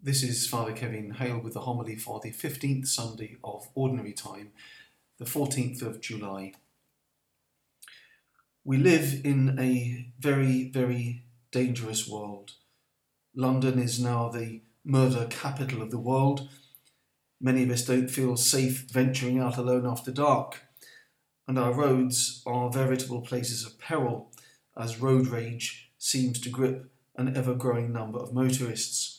This is Father Kevin Hale with the homily for the 15th Sunday of Ordinary Time, the 14th of July. We live in a very, very dangerous world. London is now the murder capital of the world. Many of us don't feel safe venturing out alone after dark, and our roads are veritable places of peril as road rage seems to grip an ever growing number of motorists.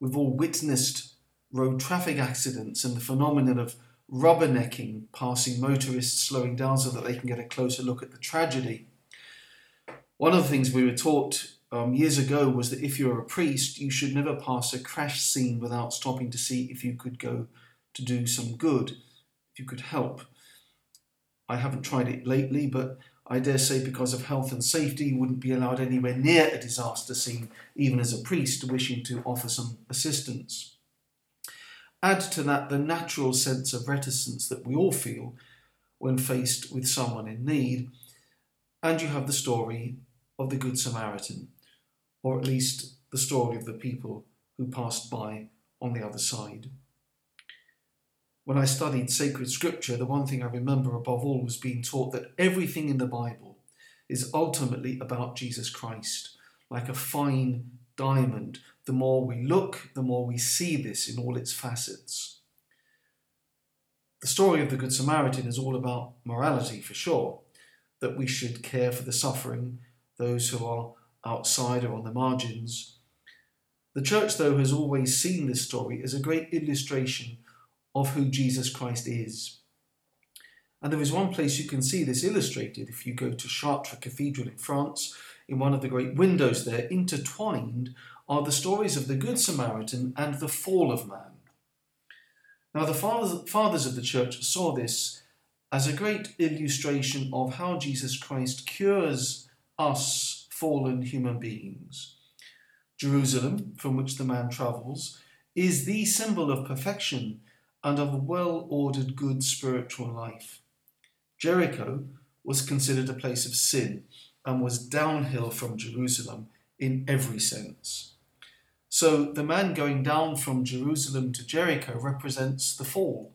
We've all witnessed road traffic accidents and the phenomenon of rubbernecking, passing motorists slowing down so that they can get a closer look at the tragedy. One of the things we were taught um, years ago was that if you're a priest, you should never pass a crash scene without stopping to see if you could go to do some good, if you could help. I haven't tried it lately, but I dare say because of health and safety, wouldn't be allowed anywhere near a disaster scene, even as a priest wishing to offer some assistance. Add to that the natural sense of reticence that we all feel when faced with someone in need, and you have the story of the Good Samaritan, or at least the story of the people who passed by on the other side. When I studied sacred scripture, the one thing I remember above all was being taught that everything in the Bible is ultimately about Jesus Christ, like a fine diamond. The more we look, the more we see this in all its facets. The story of the Good Samaritan is all about morality, for sure, that we should care for the suffering, those who are outside or on the margins. The church, though, has always seen this story as a great illustration of who Jesus Christ is. And there is one place you can see this illustrated if you go to Chartres Cathedral in France. In one of the great windows there, intertwined are the stories of the Good Samaritan and the fall of man. Now, the fathers of the church saw this as a great illustration of how Jesus Christ cures us fallen human beings. Jerusalem, from which the man travels, is the symbol of perfection and of a well ordered good spiritual life. Jericho was considered a place of sin and was downhill from Jerusalem in every sense. So the man going down from Jerusalem to Jericho represents the fall.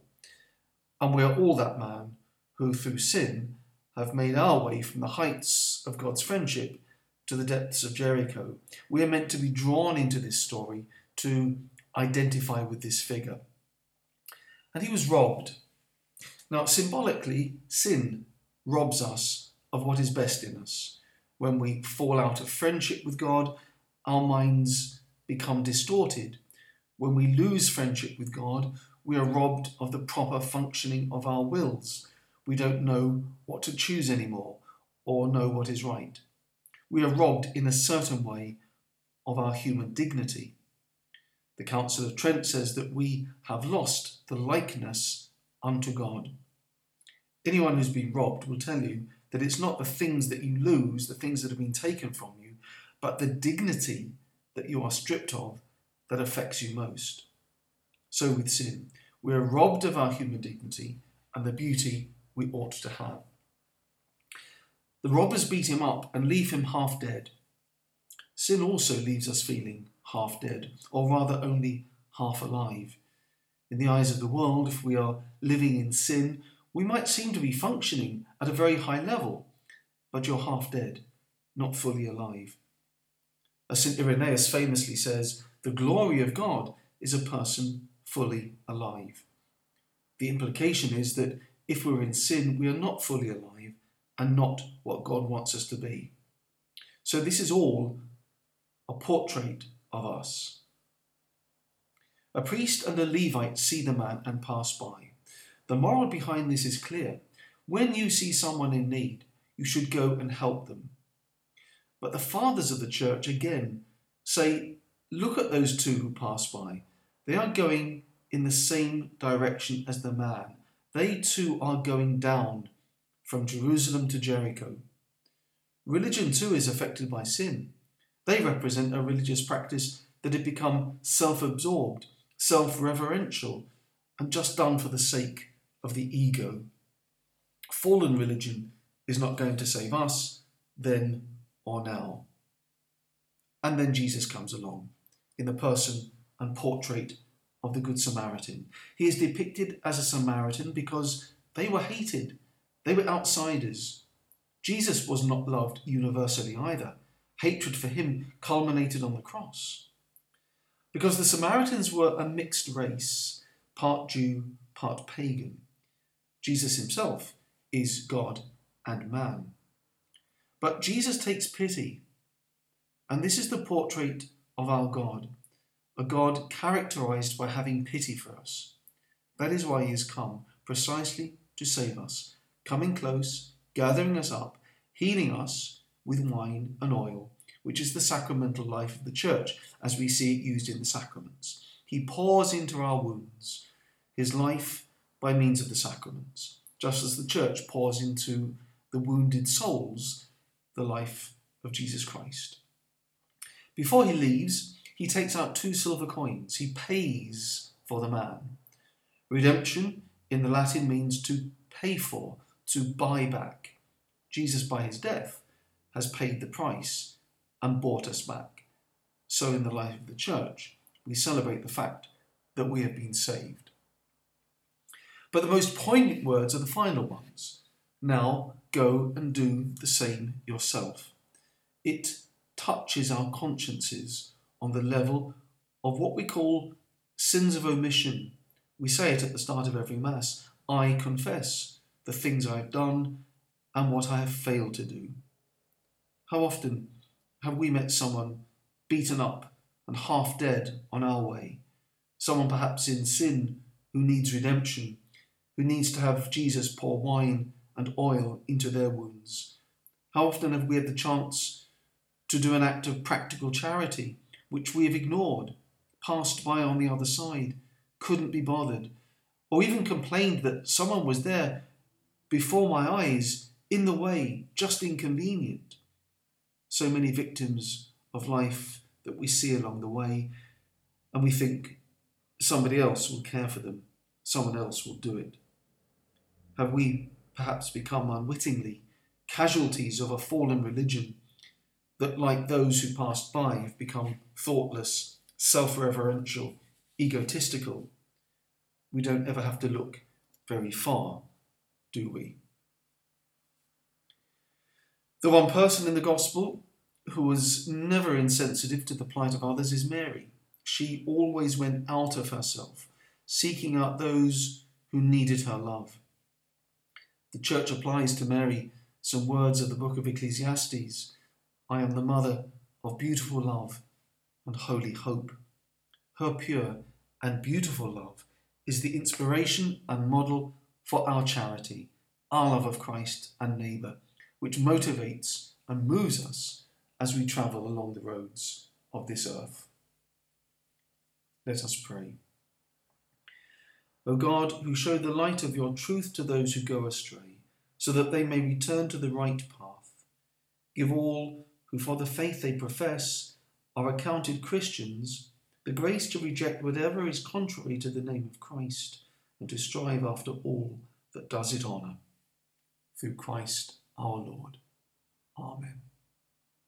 And we are all that man who, through sin, have made our way from the heights of God's friendship to the depths of Jericho. We are meant to be drawn into this story to identify with this figure and he was robbed. Now, symbolically, sin robs us of what is best in us. When we fall out of friendship with God, our minds become distorted. When we lose friendship with God, we are robbed of the proper functioning of our wills. We don't know what to choose anymore or know what is right. We are robbed in a certain way of our human dignity. The Council of Trent says that we have lost the likeness unto God. Anyone who's been robbed will tell you that it's not the things that you lose, the things that have been taken from you, but the dignity that you are stripped of that affects you most. So with sin, we are robbed of our human dignity and the beauty we ought to have. The robbers beat him up and leave him half dead. Sin also leaves us feeling half dead, or rather only half alive. In the eyes of the world, if we are living in sin, we might seem to be functioning at a very high level, but you're half dead, not fully alive. As St. Irenaeus famously says, the glory of God is a person fully alive. The implication is that if we're in sin, we are not fully alive and not what God wants us to be. So, this is all a portrait of us. A priest and a Levite see the man and pass by. The moral behind this is clear. When you see someone in need, you should go and help them. But the fathers of the church again say, look at those two who pass by. They are going in the same direction as the man. They too are going down from Jerusalem to Jericho. Religion too is affected by sin. They represent a religious practice that had become self absorbed, self reverential, and just done for the sake of the ego. Fallen religion is not going to save us then or now. And then Jesus comes along in the person and portrait of the Good Samaritan. He is depicted as a Samaritan because they were hated, they were outsiders. Jesus was not loved universally either. Hatred for him culminated on the cross. Because the Samaritans were a mixed race, part Jew, part pagan. Jesus himself is God and man. But Jesus takes pity, and this is the portrait of our God, a God characterized by having pity for us. That is why he has come, precisely to save us, coming close, gathering us up, healing us with wine and oil, which is the sacramental life of the church, as we see it used in the sacraments. He pours into our wounds his life by means of the sacraments, just as the church pours into the wounded souls the life of Jesus Christ. Before he leaves, he takes out two silver coins. He pays for the man. Redemption in the Latin means to pay for, to buy back. Jesus, by his death, has paid the price and bought us back. So, in the life of the church, we celebrate the fact that we have been saved. But the most poignant words are the final ones. Now go and do the same yourself. It touches our consciences on the level of what we call sins of omission. We say it at the start of every Mass I confess the things I have done and what I have failed to do. How often have we met someone beaten up and half dead on our way? Someone perhaps in sin who needs redemption, who needs to have Jesus pour wine and oil into their wounds. How often have we had the chance to do an act of practical charity, which we have ignored, passed by on the other side, couldn't be bothered, or even complained that someone was there before my eyes, in the way, just inconvenient? So many victims of life that we see along the way, and we think somebody else will care for them, someone else will do it. Have we perhaps become unwittingly casualties of a fallen religion that, like those who passed by, have become thoughtless, self reverential, egotistical. We don't ever have to look very far, do we? The one person in the Gospel who was never insensitive to the plight of others is Mary. She always went out of herself, seeking out those who needed her love. The church applies to Mary some words of the book of Ecclesiastes I am the mother of beautiful love and holy hope. Her pure and beautiful love is the inspiration and model for our charity, our love of Christ and neighbour, which motivates and moves us as we travel along the roads of this earth. Let us pray. O God, who show the light of your truth to those who go astray, so that they may return to the right path, give all who for the faith they profess are accounted Christians the grace to reject whatever is contrary to the name of Christ and to strive after all that does it honour. Through Christ our Lord. Amen.